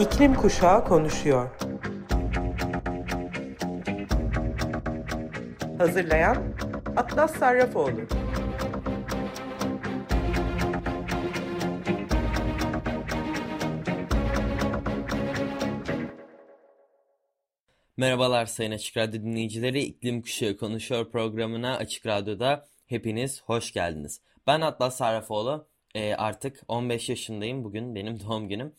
İklim Kuşağı konuşuyor. Hazırlayan Atlas Sarrafoğlu. Merhabalar Sayın Açık Radyo dinleyicileri. İklim Kuşağı Konuşuyor programına Açık Radyo'da hepiniz hoş geldiniz. Ben Atlas Sarrafoğlu. E, artık 15 yaşındayım. Bugün benim doğum günüm.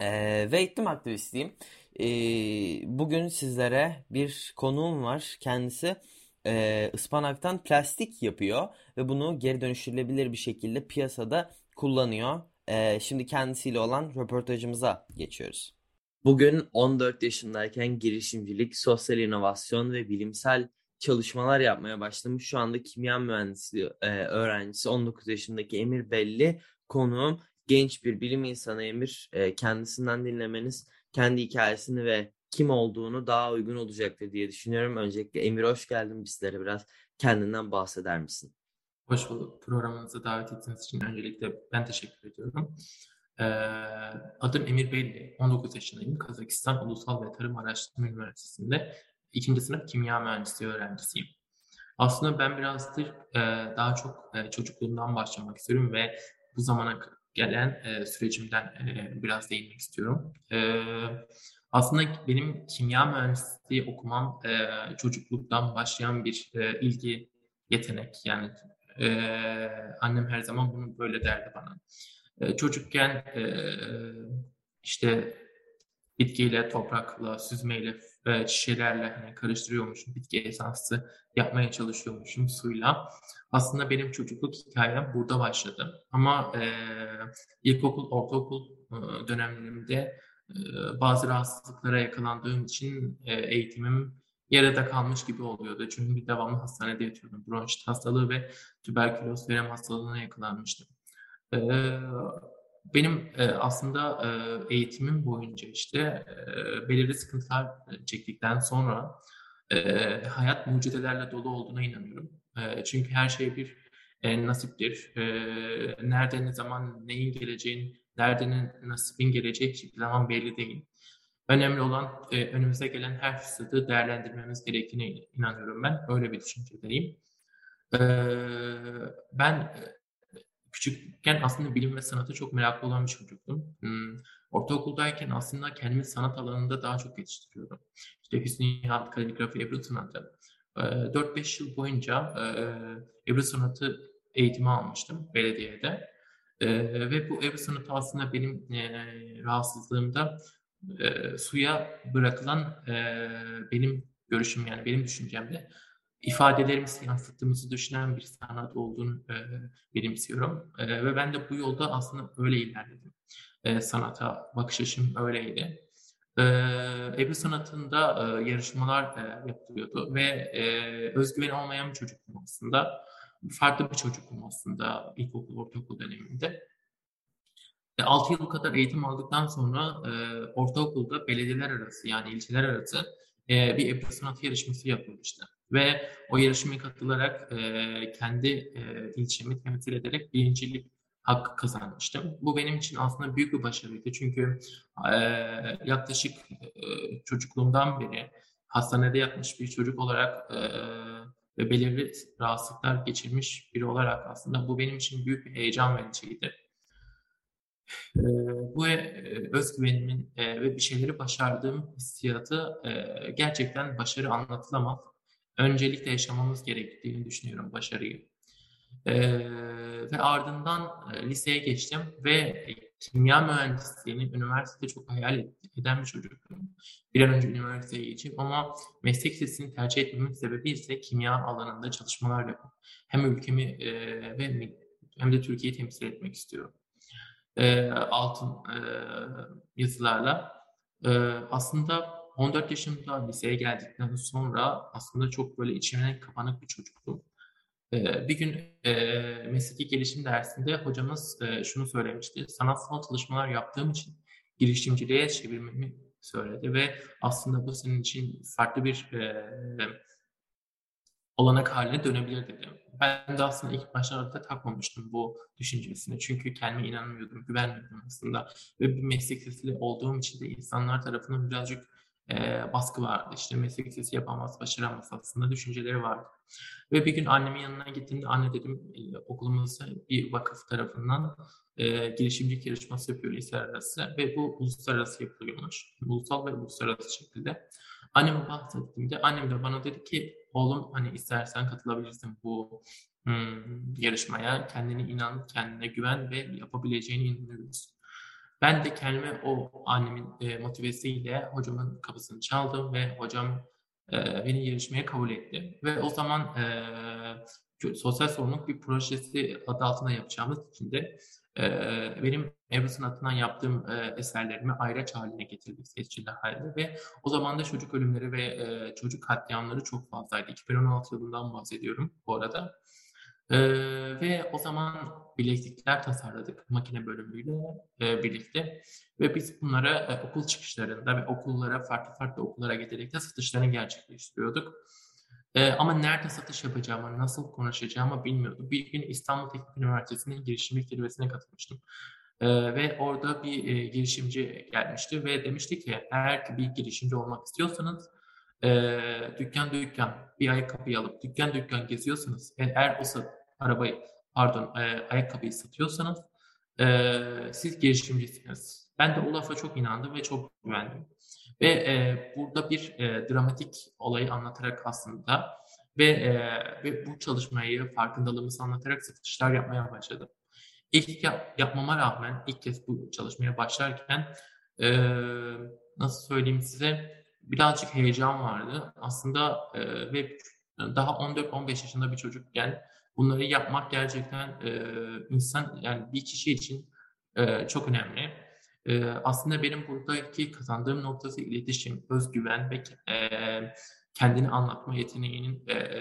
E, ve iklim aktivistiyim. E, bugün sizlere bir konuğum var. Kendisi e, ıspanaktan plastik yapıyor ve bunu geri dönüştürülebilir bir şekilde piyasada kullanıyor. E, şimdi kendisiyle olan röportajımıza geçiyoruz. Bugün 14 yaşındayken girişimcilik, sosyal inovasyon ve bilimsel çalışmalar yapmaya başlamış. Şu anda kimya mühendisliği e, öğrencisi 19 yaşındaki Emir Belli konuğum. Genç bir bilim insanı Emir. E, kendisinden dinlemeniz kendi hikayesini ve kim olduğunu daha uygun olacaktır diye düşünüyorum. Öncelikle Emir hoş geldin. Bizlere biraz kendinden bahseder misin? Hoş bulduk. Programınıza davet ettiğiniz için öncelikle ben teşekkür ediyorum. Ee, adım Emir Belli. 19 yaşındayım. Kazakistan Ulusal ve Tarım Araştırma Üniversitesi'nde ikinci sınıf kimya mühendisliği öğrencisiyim. Aslında ben birazdır e, daha çok e, çocukluğumdan başlamak istiyorum ve bu zamana gelen e, sürecimden e, biraz değinmek istiyorum. E, aslında benim kimya mühendisliği okumam e, çocukluktan başlayan bir e, ilgi, yetenek. Yani e, annem her zaman bunu böyle derdi bana. E, çocukken e, işte bitkiyle, toprakla, süzmeyle şişelerle hani karıştırıyormuşum. Bitki esansı yapmaya çalışıyormuşum suyla. Aslında benim çocukluk hikayem burada başladı. Ama e, ilkokul, ortaokul e, dönemlerimde e, bazı rahatsızlıklara yakalandığım için e, eğitimim yarıda kalmış gibi oluyordu. Çünkü bir devamlı hastanede yatıyordum. Bronşit hastalığı ve tüberküloz verem hastalığına yakalanmıştım. E, benim e, aslında e, eğitimim boyunca işte e, belirli sıkıntılar çektikten sonra e, hayat mucizelerle dolu olduğuna inanıyorum. E, çünkü her şey bir e, nasiptir. E, nerede ne zaman neyin geleceğin, nerede ne nasibin geleceği hiçbir zaman belli değil. Önemli olan e, önümüze gelen her fırsatı değerlendirmemiz gerektiğine inanıyorum ben. Öyle bir düşüncedeyim. E, ben küçükken aslında bilim ve sanata çok meraklı olan bir çocuktum. Hmm, ortaokuldayken aslında kendimi sanat alanında daha çok geliştiriyordum. İşte Hüsnü Nihat, kaligrafi, ebru sanatı. 4-5 yıl boyunca ebru sanatı eğitimi almıştım belediyede. Ve bu ebru sanatı aslında benim rahatsızlığımda suya bırakılan benim görüşüm yani benim düşüncemde ifadelerimizi yansıttığımızı düşünen bir sanat olduğunu e, benimsiyorum. E, ve ben de bu yolda aslında öyle ilerledim. E, sanata bakış açım öyleydi. E, Ebru sanatında e, yarışmalar e, yapılıyordu ve e, özgüveni olmayan bir çocuktum aslında. Farklı bir çocuktum aslında ilkokul, ortaokul döneminde. 6 yıl kadar eğitim aldıktan sonra e, ortaokulda belediyeler arası yani ilçeler arası e, bir Ebru sanatı yarışması yapılmıştı. Ve o yarışmaya katılarak e, kendi e, ilçemi temsil ederek birincilik hakkı kazanmıştım. Bu benim için aslında büyük bir başarıydı. Çünkü e, yaklaşık e, çocukluğumdan beri hastanede yatmış bir çocuk olarak e, ve belirli rahatsızlıklar geçirmiş biri olarak aslında bu benim için büyük bir heyecan vericiydi. E, bu e, özgüvenimin e, ve bir şeyleri başardığım hissiyatı e, gerçekten başarı anlatılamaz öncelikle yaşamamız gerektiğini düşünüyorum başarıyı. Ee, ve ardından e, liseye geçtim ve kimya mühendisliğini üniversitede çok hayal eden bir çocuktum. Bir an önce üniversiteye geçip ama meslek lisesini tercih etmemin sebebi ise kimya alanında çalışmalar yapıp hem ülkemi e, ve hem de Türkiye'yi temsil etmek istiyorum. E, altın e, yazılarla. E, aslında 14 yaşımda liseye geldikten sonra aslında çok böyle içimden kapanık bir çocuktum. Ee, bir gün e, mesleki gelişim dersinde hocamız e, şunu söylemişti. Sanatsal çalışmalar yaptığım için girişimciliğe çevirmemi söyledi ve aslında bu senin için farklı bir e, olanak haline dönebilir dedi. Ben de aslında ilk başlarda takmamıştım bu düşüncesini. Çünkü kendime inanmıyordum, güvenmiyordum aslında. Ve bir meslek olduğum için de insanlar tarafından birazcık e, baskı vardı. İşte meslek sesi yapamaz, başaramaz aslında düşünceleri vardı. Ve bir gün annemin yanına gittiğimde anne dedim e, okulumuzda bir vakıf tarafından e, girişimcilik yarışması yapıyor lise arası ve bu uluslararası yapılıyormuş. Ulusal ve uluslararası şekilde. Anneme bahsettiğimde annem de bana dedi ki oğlum hani istersen katılabilirsin bu hmm, yarışmaya. Kendine inan, kendine güven ve yapabileceğine inanıyoruz. Ben de kendime o annemin e, motivesiyle hocamın kapısını çaldım ve hocam e, beni yarışmaya kabul etti. Ve o zaman e, sosyal sorumluluk bir projesi adı altında yapacağımız için de e, benim Ebru Sanatı'ndan yaptığım e, eserlerimi ayraç haline getirdik seçili halde ve o zaman da çocuk ölümleri ve e, çocuk katliamları çok fazlaydı. 2016 yılından bahsediyorum bu arada. Ee, ve o zaman bileklikler tasarladık makine bölümüyle e, birlikte ve biz bunlara e, okul çıkışlarında ve okullara farklı farklı okullara giderek de satışlarını gerçekleştiriyorduk. E, ama nerede satış yapacağımı, nasıl konuşacağımı bilmiyordum. Bir gün İstanbul Teknik Üniversitesi'nin girişimcilik zirvesine katılmıştım. E, ve orada bir e, girişimci gelmişti ve demişti ki eğer bir girişimci olmak istiyorsanız e, dükkan dükkan bir ayakkabı alıp dükkan dükkan geziyorsanız eğer o arabayı pardon e, ayakkabıyı satıyorsanız e, siz girişimcisiniz. Ben de o lafa çok inandım ve çok güvendim. Ve e, burada bir e, dramatik olayı anlatarak aslında ve, e, ve bu çalışmayı farkındalığımızı anlatarak satışlar yapmaya başladım. İlk yap, yapmama rağmen ilk kez bu çalışmaya başlarken e, nasıl söyleyeyim size birazcık heyecan vardı. Aslında e, ve daha 14-15 yaşında bir çocukken Bunları yapmak gerçekten e, insan yani bir kişi için e, çok önemli. E, aslında benim buradaki kazandığım noktası iletişim, özgüven ve e, kendini anlatma yeteneğinin e, e,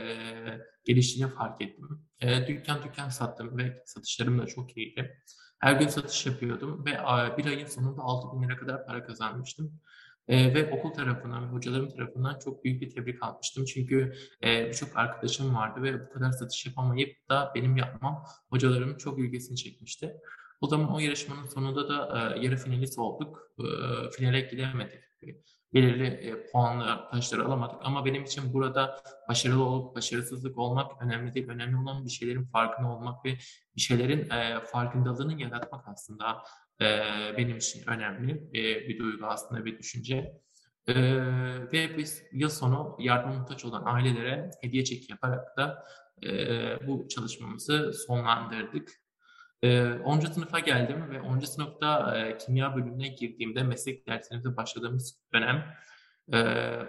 geliştiğini fark ettim. E, dükkan dükkan sattım ve satışlarım da çok iyiydi. Her gün satış yapıyordum ve bir ayın sonunda 6 bin lira kadar para kazanmıştım. E, ve okul tarafından ve hocalarım tarafından çok büyük bir tebrik almıştım. Çünkü e, birçok arkadaşım vardı ve bu kadar satış yapamayıp da benim yapmam hocalarımın çok ilgisini çekmişti. O zaman o yarışmanın sonunda da e, yarı finalist olduk. E, finale gidemedik. Belirli e, puanlar, taşları alamadık. Ama benim için burada başarılı olup başarısızlık olmak önemli değil. Önemli olan bir şeylerin farkında olmak ve bir şeylerin e, farkındalığını yaratmak aslında benim için önemli bir duygu aslında bir düşünce. ve biz yıl sonu yardım muhtaç olan ailelere hediye çeki yaparak da bu çalışmamızı sonlandırdık. 10. sınıfa geldim ve 10. sınıfta kimya bölümüne girdiğimde meslek derslerimize başladığımız dönem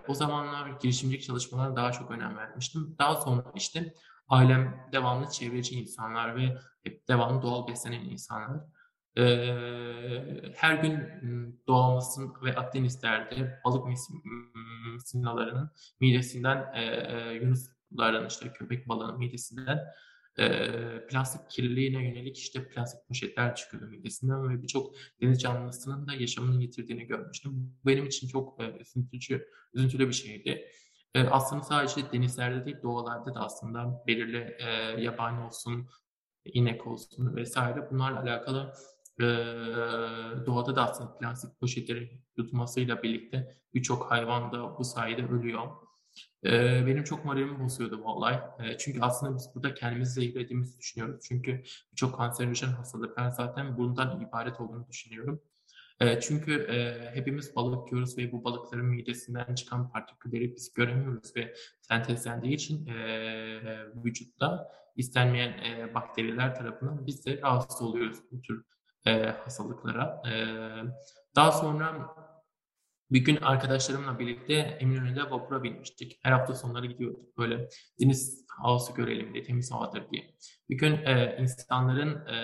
o zamanlar girişimcilik çalışmalarına daha çok önem vermiştim. Daha sonra işte ailem devamlı çevreci insanlar ve hep devamlı doğal beslenen insanlar. Her gün doğamızın ve Akdenizlerde balık misinalarının midesinden, yunusların işte köpek balığının midesinden plastik kirliliğine yönelik işte plastik poşetler çıkıyor midesinden ve birçok deniz canlısının da yaşamını yitirdiğini görmüştüm. Bu benim için çok üzüntülü, üzüntülü bir şeydi. Aslında sadece denizlerde değil doğalarda da aslında belirli yabani olsun, inek olsun vesaire bunlarla alakalı doğada da aslında plastik poşetlerin yutmasıyla birlikte birçok hayvan da bu sayede ölüyor. benim çok moralimi bozuyordu bu olay. çünkü aslında biz burada kendimizi zehirlediğimizi düşünüyoruz. Çünkü birçok kanserojen hastalıklar zaten bundan ibaret olduğunu düşünüyorum. çünkü hepimiz balık yiyoruz ve bu balıkların midesinden çıkan partikülleri biz göremiyoruz ve sentezlendiği için vücutta istenmeyen bakteriler tarafından biz de rahatsız oluyoruz bu tür e, hastalıklara. E, daha sonra bir gün arkadaşlarımla birlikte Eminönü'nde vapura binmiştik. Her hafta sonları gidiyorduk böyle deniz havası görelim diye, temiz havadır diye. Bir gün e, insanların e,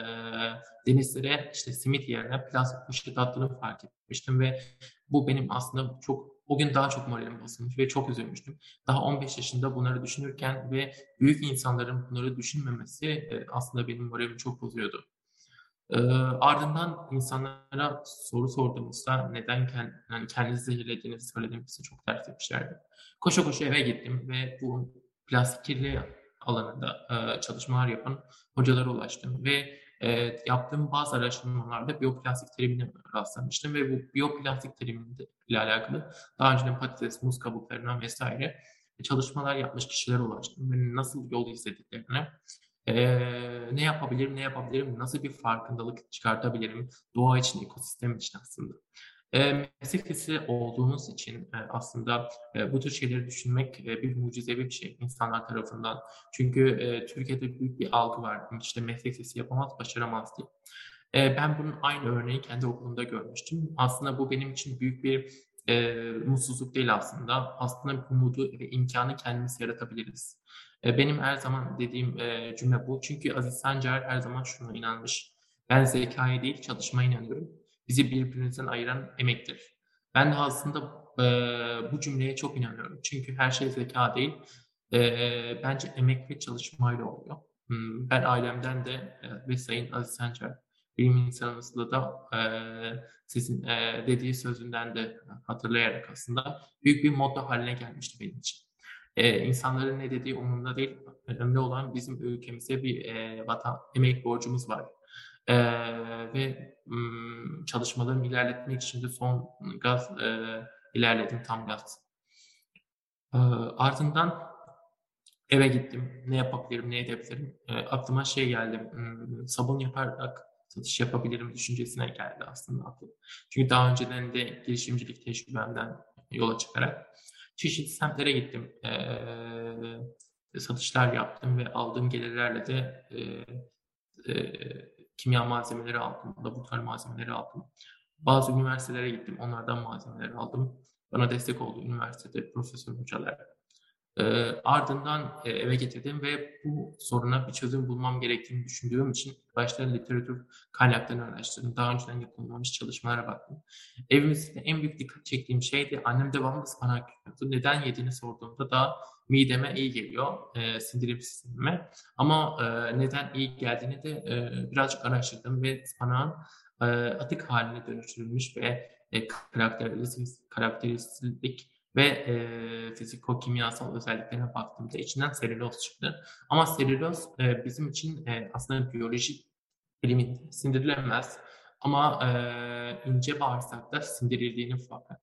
denizlere işte simit yerine plastik poşet attığını fark etmiştim ve bu benim aslında çok o gün daha çok moralim basılmış ve çok üzülmüştüm. Daha 15 yaşında bunları düşünürken ve büyük insanların bunları düşünmemesi e, aslında benim moralimi çok bozuyordu. E, ardından insanlara soru sorduğumuzda neden kend, yani kendinizi zehirlediğinizi söylediğimizde çok dert etmişlerdi. Koşa koşa eve gittim ve bu plastik kirli alanında e, çalışmalar yapan hocalara ulaştım ve e, yaptığım bazı araştırmalarda biyoplastik terimine rastlamıştım ve bu biyoplastik terimiyle alakalı daha önce patates, muz kabuklarından vesaire çalışmalar yapmış kişilere ulaştım ve nasıl yol izlediklerini, ne yapabilirim, ne yapabilirim, nasıl bir farkındalık çıkartabilirim doğa için, ekosistem için aslında. E, meslek lisesi olduğumuz için e, aslında e, bu tür şeyleri düşünmek e, bir mucizevi bir şey insanlar tarafından. Çünkü e, Türkiye'de büyük bir algı var. İşte meslek lisesi yapamaz, başaramaz diye. E, ben bunun aynı örneği kendi okulumda görmüştüm. Aslında bu benim için büyük bir e, mutsuzluk değil aslında. Aslında umudu ve imkanı kendimiz yaratabiliriz. Benim her zaman dediğim cümle bu. Çünkü Aziz Sancar her zaman şuna inanmış. Ben zekaya değil çalışmaya inanıyorum bizi birbirimizden ayıran emektir. Ben de aslında bu cümleye çok inanıyorum. Çünkü her şey zeka değil. Bence emek ve çalışmayla oluyor. Hmm, ben ailemden de ve Sayın Aziz Sancar bilim insanımızla da e, sizin e, dediği sözünden de hatırlayarak aslında büyük bir motto haline gelmişti benim için. E, insanların ne dediği umurumda değil. Önemli olan bizim ülkemize bir e, vatan, emek borcumuz var. E, ve çalışmalarımı ilerletmek için de son gaz e, ilerledim tam gaz. E, ardından eve gittim. Ne yapabilirim, ne edebilirim? E, aklıma şey geldi. Sabun yaparak satış yapabilirim düşüncesine geldi aslında aklım. Çünkü daha önceden de girişimcilik tecrübemden yola çıkarak çeşitli semtlere gittim. E, satışlar yaptım ve aldığım gelirlerle de e, e, kimya malzemeleri aldım, laboratuvar malzemeleri aldım. Bazı üniversitelere gittim, onlardan malzemeleri aldım. Bana destek oldu üniversitede profesör hocalar. E, ardından e, eve getirdim ve bu soruna bir çözüm bulmam gerektiğini düşündüğüm için başta literatür kaynaklarını araştırdım. Daha önceden yapılmamış çalışmalara baktım. Evimizde en büyük dikkat çektiğim şey de annem devamlı ıspanak yiyordu. Neden yediğini sorduğumda da mideme iyi geliyor, e, sindirim sistemime. Ama e, neden iyi geldiğini de e, birazcık araştırdım ve ıspanağın e, atık haline dönüştürülmüş ve e, karakteristik, karakteristik ve e, fiziko-kimyasal özelliklerine baktığımda içinden selüloz çıktı. Ama selüloz e, bizim için e, aslında biyolojik bilimin sindirilemez ama e, ince bağırsakta sindirildiğini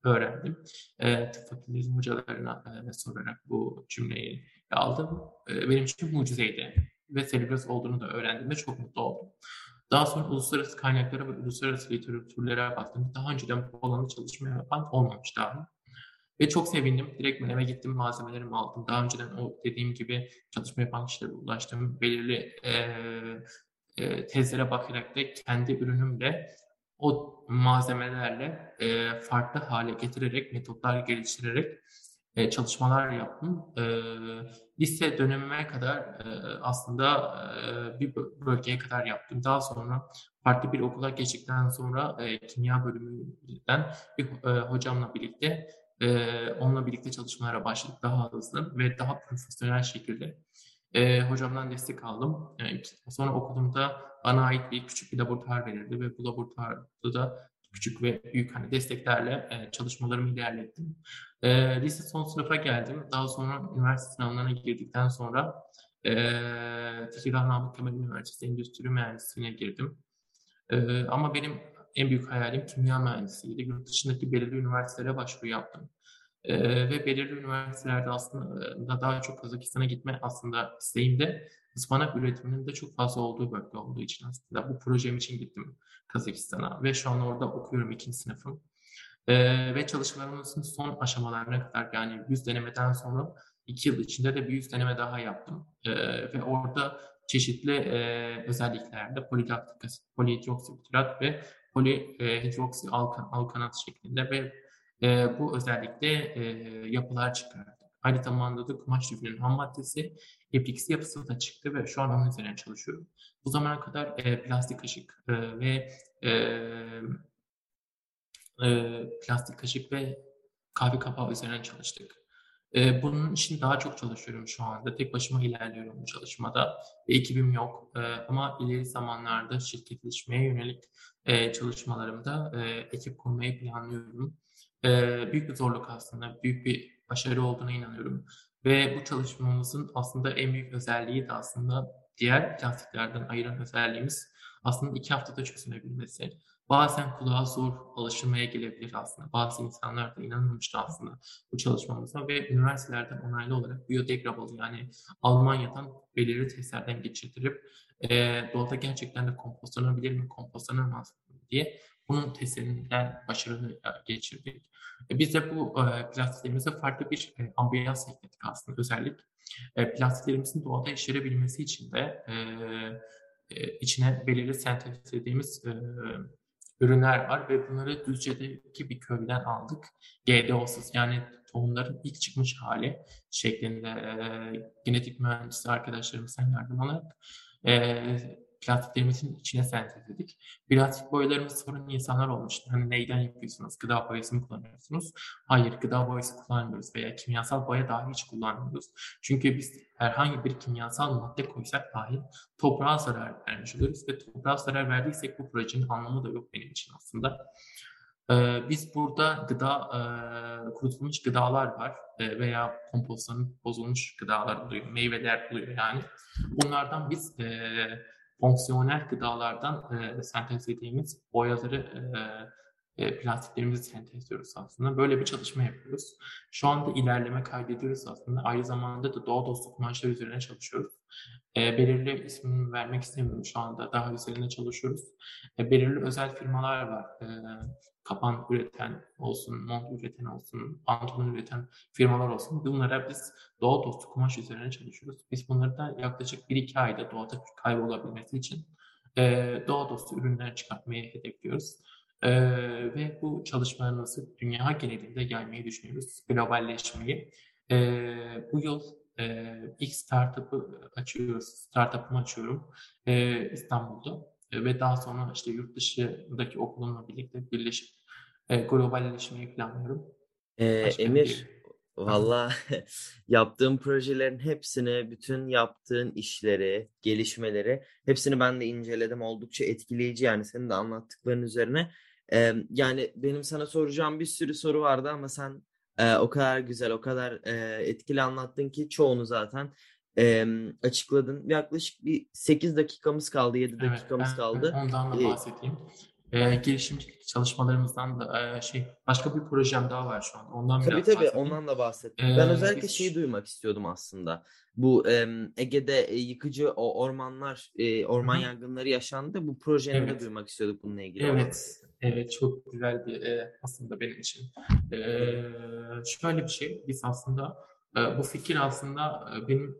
öğrendim. E, tıp fakültesi hocalarına e, sorarak bu cümleyi aldım. E, benim için mucizeydi ve selüloz olduğunu da öğrendiğimde çok mutlu oldum. Daha sonra uluslararası kaynaklara ve uluslararası literatürlere baktım. Daha önceden bu alanda çalışma yapan olmamış daha. Ve çok sevindim. Direkt ben eve gittim, malzemelerimi aldım. Daha önceden o dediğim gibi çalışma yapan kişilere ulaştım. Belirli e, e, tezlere bakarak da kendi ürünümle o malzemelerle e, farklı hale getirerek, metotlar geliştirerek e, çalışmalar yaptım. E, lise dönemime kadar e, aslında e, bir bölgeye kadar yaptım. Daha sonra farklı bir okula geçtikten sonra e, kimya bölümünden bir e, hocamla birlikte e, onunla birlikte çalışmalara başladık daha hızlı ve daha profesyonel şekilde. E, hocamdan destek aldım. Yani sonra okulumda bana ait bir küçük bir laboratuvar verildi ve bu laboratuvarda da küçük ve büyük hani desteklerle e, çalışmalarımı ilerlettim. E, lise son sınıfa geldim. Daha sonra üniversite sınavlarına girdikten sonra e, Tekirdağ Namık Kemal Üniversitesi Endüstri Mühendisliğine girdim. E, ama benim en büyük hayalim kimya mühendisiydi. Yurt dışındaki belirli üniversitelere başvuru yaptım. Ee, ve belirli üniversitelerde aslında daha çok Kazakistan'a gitme aslında isteğimde ıspanak üretiminin de çok fazla olduğu bölge olduğu için aslında bu projem için gittim Kazakistan'a ve şu an orada okuyorum ikinci sınıfım. Ee, ve çalışmalarımızın son aşamalarına kadar yani 100 denemeden sonra 2 yıl içinde de bir 100 deneme daha yaptım. Ee, ve orada çeşitli e, özelliklerde polihidroksibutirat ve polihidroksi alkan, alkanat şeklinde ve e, bu özellikle e, yapılar çıkardı. Aynı zamanda da kumaş lifinin ham maddesi epliksi yapısı da çıktı ve şu an onun üzerine çalışıyorum. Bu zamana kadar e, plastik kaşık e, ve e, e, plastik kaşık ve kahve kapağı üzerine çalıştık. E, bunun için daha çok çalışıyorum şu anda. Tek başıma ilerliyorum bu çalışmada. Bir ekibim yok. E, ama ileri zamanlarda şirketleşmeye yönelik e, çalışmalarımda e, ekip kurmayı planlıyorum. E, büyük bir zorluk aslında. Büyük bir başarı olduğuna inanıyorum. Ve bu çalışmamızın aslında en büyük özelliği de aslında diğer plastiklerden ayıran özelliğimiz aslında iki haftada çözülebilmesi. Bazen kulağa zor alışılmaya gelebilir aslında. Bazı insanlar da inanmamıştı aslında bu çalışmamıza ve üniversitelerden onaylı olarak biodegradable yani Almanya'dan belirli testlerden geçirtilip e, doğada gerçekten de kompostlanabilir mi, kompostlanamaz mı diye bunun testlerinden başarılı geçirdik. E, biz de bu e, plastiklerimize farklı bir e, ambiyans ekledik aslında özellik. E, plastiklerimizin doğada işleyebilmesi için de e, içine belirli sentezlediğimiz e, ürünler var ve bunları Düzce'deki bir köyden aldık. GDO'suz yani tohumların ilk çıkmış hali şeklinde e, genetik mühendisi arkadaşlarımızdan yardım alarak e, plastiklerimizin içine sentezledik. Plastik boyalarımız sorun insanlar olmuştu. Hani neyden yapıyorsunuz? Gıda boyası mı kullanıyorsunuz? Hayır, gıda boyası kullanmıyoruz veya kimyasal boya dahi hiç kullanmıyoruz. Çünkü biz herhangi bir kimyasal madde koysak dahi toprağa zarar vermiş oluruz ve toprağa zarar verdiysek bu projenin anlamı da yok benim için aslında. Ee, biz burada gıda, e, kurutulmuş gıdalar var e, veya kompostlanıp bozulmuş gıdalar oluyor, meyveler oluyor yani. Bunlardan biz e, fonksiyonel gıdalardan e, sentezlediğimiz boyaları e, e, plastiklerimizi sentezliyoruz aslında. Böyle bir çalışma yapıyoruz. Şu anda ilerleme kaydediyoruz aslında. Aynı zamanda da doğa dostu kumaşlar üzerine çalışıyoruz. E, belirli ismini vermek istemiyorum şu anda. Daha üzerine çalışıyoruz. E, belirli özel firmalar var. E, kapan üreten olsun, mont üreten olsun, pantolon üreten firmalar olsun. Bunlara biz doğa dostu kumaş üzerine çalışıyoruz. Biz bunları da yaklaşık 1-2 ayda doğada kaybolabilmesi için e, doğa dostu ürünler çıkartmayı hedefliyoruz. E, ve bu çalışmalarımızı dünya genelinde yaymayı düşünüyoruz. Globalleşmeyi. E, bu yıl e, ilk startup'ı açıyoruz. Startup'ımı açıyorum e, İstanbul'da ve daha sonra işte yurt dışındaki okulumla birlikte birleşip e, globalleşmeyi planlıyorum. Ee, Emir, valla yaptığım projelerin hepsini, bütün yaptığın işleri, gelişmeleri hepsini ben de inceledim. Oldukça etkileyici yani senin de anlattıkların üzerine. Ee, yani benim sana soracağım bir sürü soru vardı ama sen e, o kadar güzel, o kadar e, etkili anlattın ki çoğunu zaten e, açıkladın. Yaklaşık bir 8 dakikamız kaldı, 7 evet, dakikamız ben, kaldı. ondan da bahsedeyim. Ee, girişimcilik çalışmalarımızdan da e, şey başka bir projem daha var şu an. Ondan tabii biraz tabii bahsedeyim. ondan da bahsettim. Ee, ben özellikle biz... şeyi duymak istiyordum aslında. Bu e, Ege'de e, yıkıcı o ormanlar, e, orman Hı-hı. yangınları yaşandı. Bu projeyi evet. de duymak istiyorduk bununla ilgili. Evet. Evet çok güzel bir e, aslında benim için. E, şöyle bir şey biz aslında e, bu fikir aslında e, benim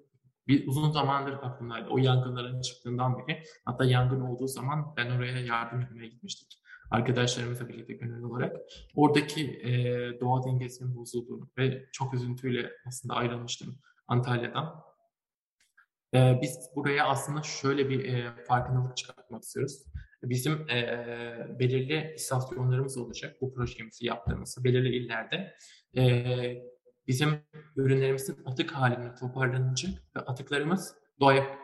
bir uzun zamandır aklımdaydı. O yangınların çıktığından beri. Hatta yangın olduğu zaman ben oraya yardım etmeye gitmiştik. Arkadaşlarımızla birlikte gönüllü olarak. Oradaki e, doğa dengesinin bozulduğunu ve çok üzüntüyle aslında ayrılmıştım Antalya'dan. E, biz buraya aslında şöyle bir e, farkındalık çıkartmak istiyoruz. Bizim e, belirli istasyonlarımız olacak bu projemizi yaptığımız belirli illerde. E, bizim ürünlerimizin atık halinde toparlanacak ve atıklarımız doğaya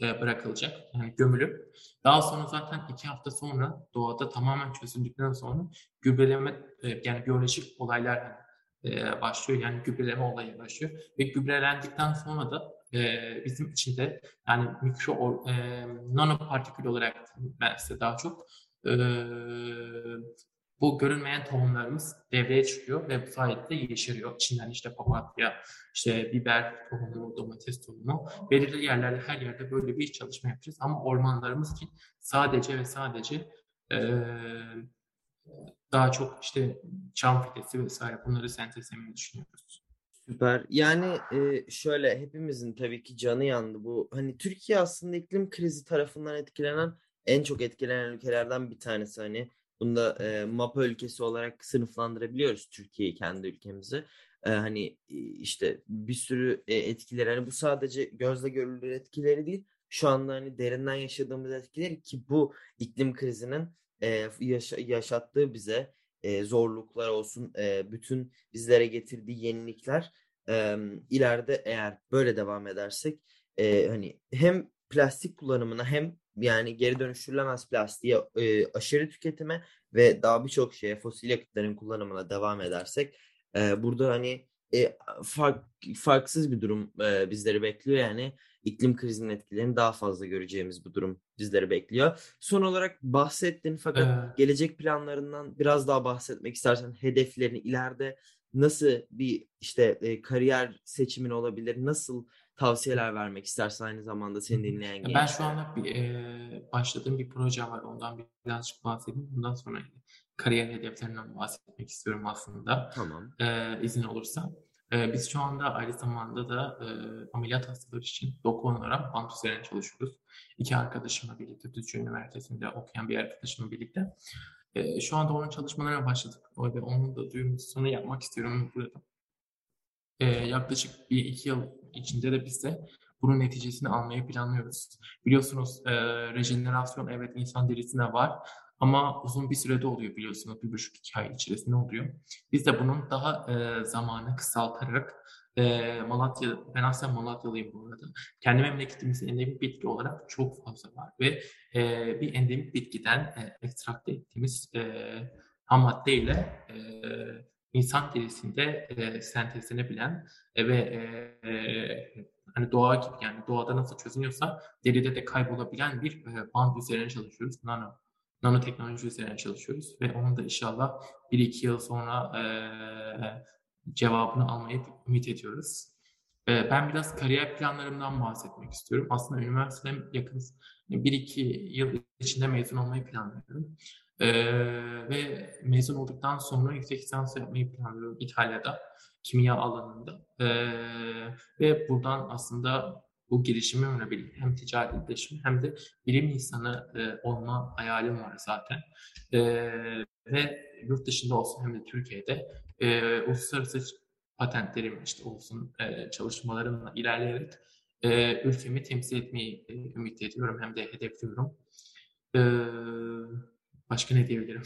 e, bırakılacak. Yani gömülüp daha sonra zaten iki hafta sonra doğada tamamen çözüldükten sonra gübreleme e, yani biyolojik olaylar e, başlıyor. Yani gübreleme olayı başlıyor ve gübrelendikten sonra da bizim içinde yani mikro nanopartikül olarak ben size daha çok bu görünmeyen tohumlarımız devreye çıkıyor ve bu sayede yeşeriyor. İçinden işte papatya, işte biber tohumu, domates tohumu. Belirli yerlerde her yerde böyle bir çalışma yapacağız. Ama ormanlarımız için sadece ve sadece e, daha çok işte çam fidesi vesaire bunları sentezlemeyi düşünüyoruz. Süper. Yani e, şöyle hepimizin tabii ki canı yandı bu. Hani Türkiye aslında iklim krizi tarafından etkilenen en çok etkilenen ülkelerden bir tanesi. Hani Bunda e, MAPA ülkesi olarak sınıflandırabiliyoruz Türkiye'yi kendi ülkemizi. E, hani işte bir sürü e, etkileri hani bu sadece gözle görülür etkileri değil. Şu anda hani derinden yaşadığımız etkileri ki bu iklim krizinin e, yaşa, yaşattığı bize e, zorluklar olsun, e, bütün bizlere getirdiği yenilikler e, ileride eğer böyle devam edersek e, hani hem plastik kullanımına hem yani geri dönüştürülemez plastiğe e, aşırı tüketime ve daha birçok şeye fosil yakıtların kullanımına devam edersek e, burada hani e, fark, farksız bir durum e, bizleri bekliyor. Yani iklim krizinin etkilerini daha fazla göreceğimiz bu durum bizleri bekliyor. Son olarak bahsettin fakat Ee, gelecek planlarından biraz daha bahsetmek istersen hedeflerini ileride nasıl bir işte e, kariyer seçimin olabilir? Nasıl tavsiyeler vermek istersen aynı zamanda seni dinleyen Ya Ben şu anda bir, e, başladığım bir proje var. Ondan birazcık bahsedeyim. Bundan sonra kariyer hedeflerinden bahsetmek istiyorum aslında. Tamam. E, izin olursa. E, biz şu anda aynı zamanda da e, ameliyat hastaları için doktor olarak bant üzerine çalışıyoruz. İki arkadaşımla birlikte, Düzce Üniversitesi'nde okuyan bir arkadaşımla birlikte. E, şu anda onun çalışmalarına başladık. Ve onun da duyurusunu yapmak istiyorum burada. Ee, yaklaşık bir iki yıl içinde de biz de bunun neticesini almayı planlıyoruz. Biliyorsunuz e, rejenerasyon evet insan derisine var ama uzun bir sürede oluyor biliyorsunuz. Bir buçuk iki ay içerisinde oluyor. Biz de bunun daha e, zamanı kısaltarak e, Malatya, ben aslında Malatyalıyım bu arada. Kendi memleketimizde endemik bitki olarak çok fazla var ve e, bir endemik bitkiden e, ekstrakte ettiğimiz e, ham maddeyle e, insan derisinde e, sentezlenebilen e, ve e, e, hani doğa gibi yani doğada nasıl çözünüyorsa deride de kaybolabilen bir e, band üzerine çalışıyoruz. Nano nanoteknoloji üzerine çalışıyoruz ve onun da inşallah bir iki yıl sonra e, cevabını almayı ümit ediyoruz. E, ben biraz kariyer planlarımdan bahsetmek istiyorum. Aslında üniversiteden yakın bir iki yıl içinde mezun olmayı planlıyorum. Ee, ve mezun olduktan sonra yüksek lisans yapmayı planlıyorum İtalya'da kimya alanında. Ee, ve buradan aslında bu girişimimle birlikte hem ticari iletişim hem de bilim insanı e, olma hayalim var zaten. Ee, ve yurt dışında olsun hem de Türkiye'de e, uluslararası patentlerim işte olsun e, çalışmalarımla ilerleyerek e, ülkemi temsil etmeyi e, ümit ediyorum hem de hedefliyorum. Ee, başka ne diyebilirim?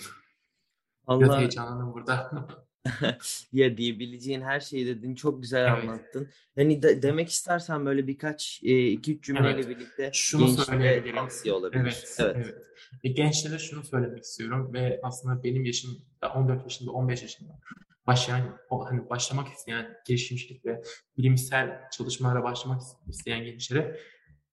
Biraz Allah heyecanlandım burada. ya diyebileceğin her şeyi dedin çok güzel Evet. anlattın. Hani de- demek istersen böyle birkaç e, iki üç cümleyle Evet. birlikte Şunu gençlere tavsiye olabilir. Evet, Evet. evet. E, gençlere şunu söylemek istiyorum ve aslında benim yaşım da 14 yaşında, 15 yaşında başlayan, o hani başlamak isteyen girişimcilik ve bilimsel çalışmalara başlamak isteyen gençlere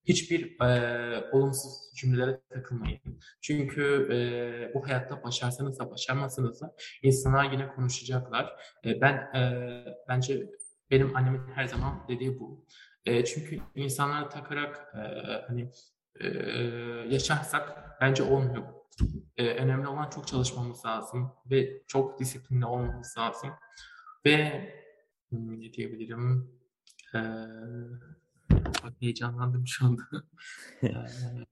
hiçbir e, olumsuz cümlelere takılmayın. Çünkü e, bu hayatta başarsanız da başarmasanız da insanlar yine konuşacaklar. E, ben e, bence benim annemin her zaman dediği bu. E, çünkü insanlara takarak e, hani e, yaşarsak bence olmuyor. E, önemli olan çok çalışmamız lazım ve çok disiplinli olmamız lazım. Ve hmm, ne diyebilirim? E, bak heyecanlandım şu anda.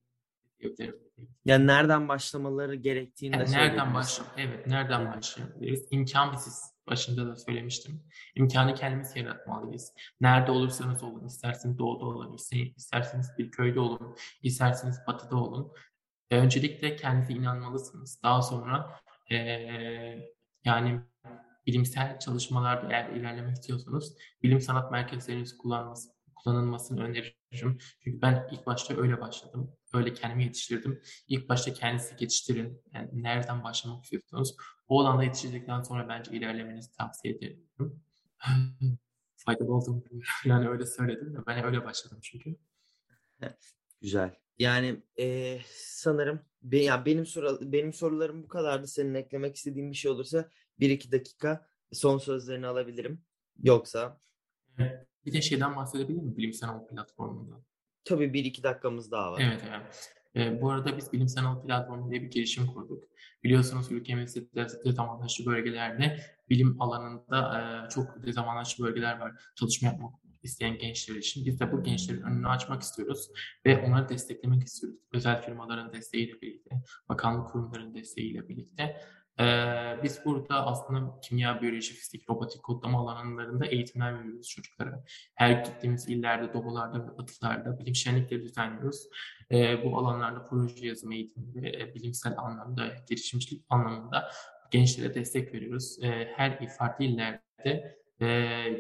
Yani nereden başlamaları gerektiğini de Yani nereden söylediniz. başla? Evet, nereden başlayabiliriz? İmkan biziz. Başında da söylemiştim. İmkanı kendimiz yaratmalıyız. Nerede olursanız olun, isterseniz doğuda olun, isterseniz bir köyde olun, isterseniz batıda olun. E, öncelikle kendinize inanmalısınız. Daha sonra e, yani bilimsel çalışmalarda eğer ilerlemek istiyorsanız bilim sanat merkezlerinizi kullanması, kullanılmasını öneririm. Çünkü ben ilk başta öyle başladım. Öyle kendimi yetiştirdim. İlk başta kendinizi yetiştirin. Yani nereden başlamak istiyorsanız o alanda yetiştirdikten sonra bence ilerlemenizi tavsiye ederim. Faydalı bilmiyorum. Yani öyle söyledim de ben öyle başladım çünkü. Güzel. Yani e, sanırım be, ya benim soru, benim sorularım bu kadardı. Senin eklemek istediğin bir şey olursa bir iki dakika son sözlerini alabilirim. Yoksa Evet. Bir de şeyden bahsedebilir miyim Bilim Sanat platformundan? tabii bir iki dakikamız daha var. Evet, evet. Ee, bu arada biz Bilim Sanat Platformu diye bir girişim kurduk. Biliyorsunuz ülkemizde de- dezavantajlı bölgelerde bilim alanında e, çok dezavantajlı bölgeler var. Çalışma yapmak isteyen gençler için. Biz de bu gençlerin önünü açmak istiyoruz ve onları desteklemek istiyoruz. Özel firmaların desteğiyle birlikte, bakanlık kurumlarının desteğiyle birlikte. Ee, biz burada aslında kimya, biyoloji, fizik, robotik kodlama alanlarında eğitimler veriyoruz çocuklara. Her gittiğimiz illerde, dobularda ve atılarda bilim şenlikleri düzenliyoruz. Ee, bu alanlarda proje yazımı eğitimi ve e, bilimsel anlamda, girişimcilik anlamında gençlere destek veriyoruz. Ee, her farklı illerde e,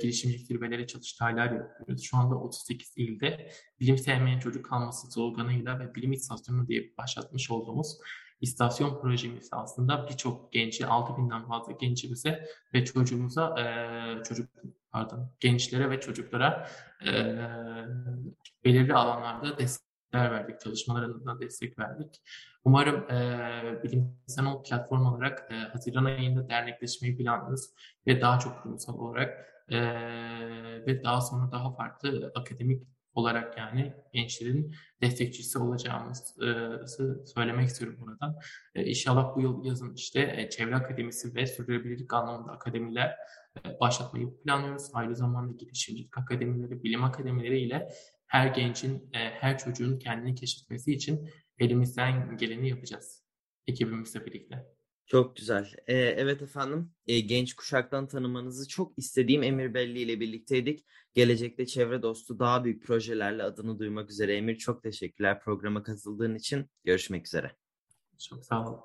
girişimcilik zirveleri çalıştaylar yapıyoruz. Şu anda 38 ilde bilim sevmeyen çocuk kalması sloganıyla ve bilim istasyonu diye başlatmış olduğumuz istasyon projemiz aslında birçok genci, 6000'den fazla gencimize ve çocuğumuza, e, çocuk pardon, gençlere ve çocuklara e, belirli alanlarda destekler verdik, çalışmalarına destek verdik. Umarım e, bilimsel o platform olarak e, Haziran ayında dernekleşmeyi planlıyoruz ve daha çok kurumsal olarak e, ve daha sonra daha farklı akademik olarak yani gençlerin destekçisi olacağımızı söylemek istiyorum buradan. E, inşallah bu yıl yazın işte e, Çevre Akademisi ve Sürdürülebilirlik anlamında akademiler e, başlatmayı planlıyoruz. Aynı zamanda girişimcilik akademileri, bilim akademileri ile her gencin, her çocuğun kendini keşfetmesi için elimizden geleni yapacağız ekibimizle birlikte. Çok güzel. Ee, evet efendim, e, genç kuşaktan tanımanızı çok istediğim Emir Belli ile birlikteydik. Gelecekte çevre dostu daha büyük projelerle adını duymak üzere Emir çok teşekkürler programa katıldığın için. Görüşmek üzere. Çok sağ olun.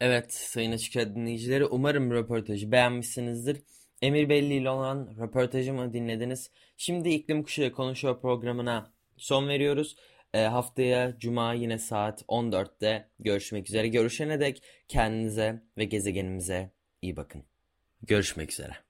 Evet sayın açık dinleyicileri umarım röportajı beğenmişsinizdir. Emir Belli ile olan röportajımı dinlediniz. Şimdi İklim Kuşağı Konuşuyor programına son veriyoruz. E, haftaya Cuma yine saat 14'te görüşmek üzere. Görüşene dek kendinize ve gezegenimize iyi bakın. Görüşmek üzere.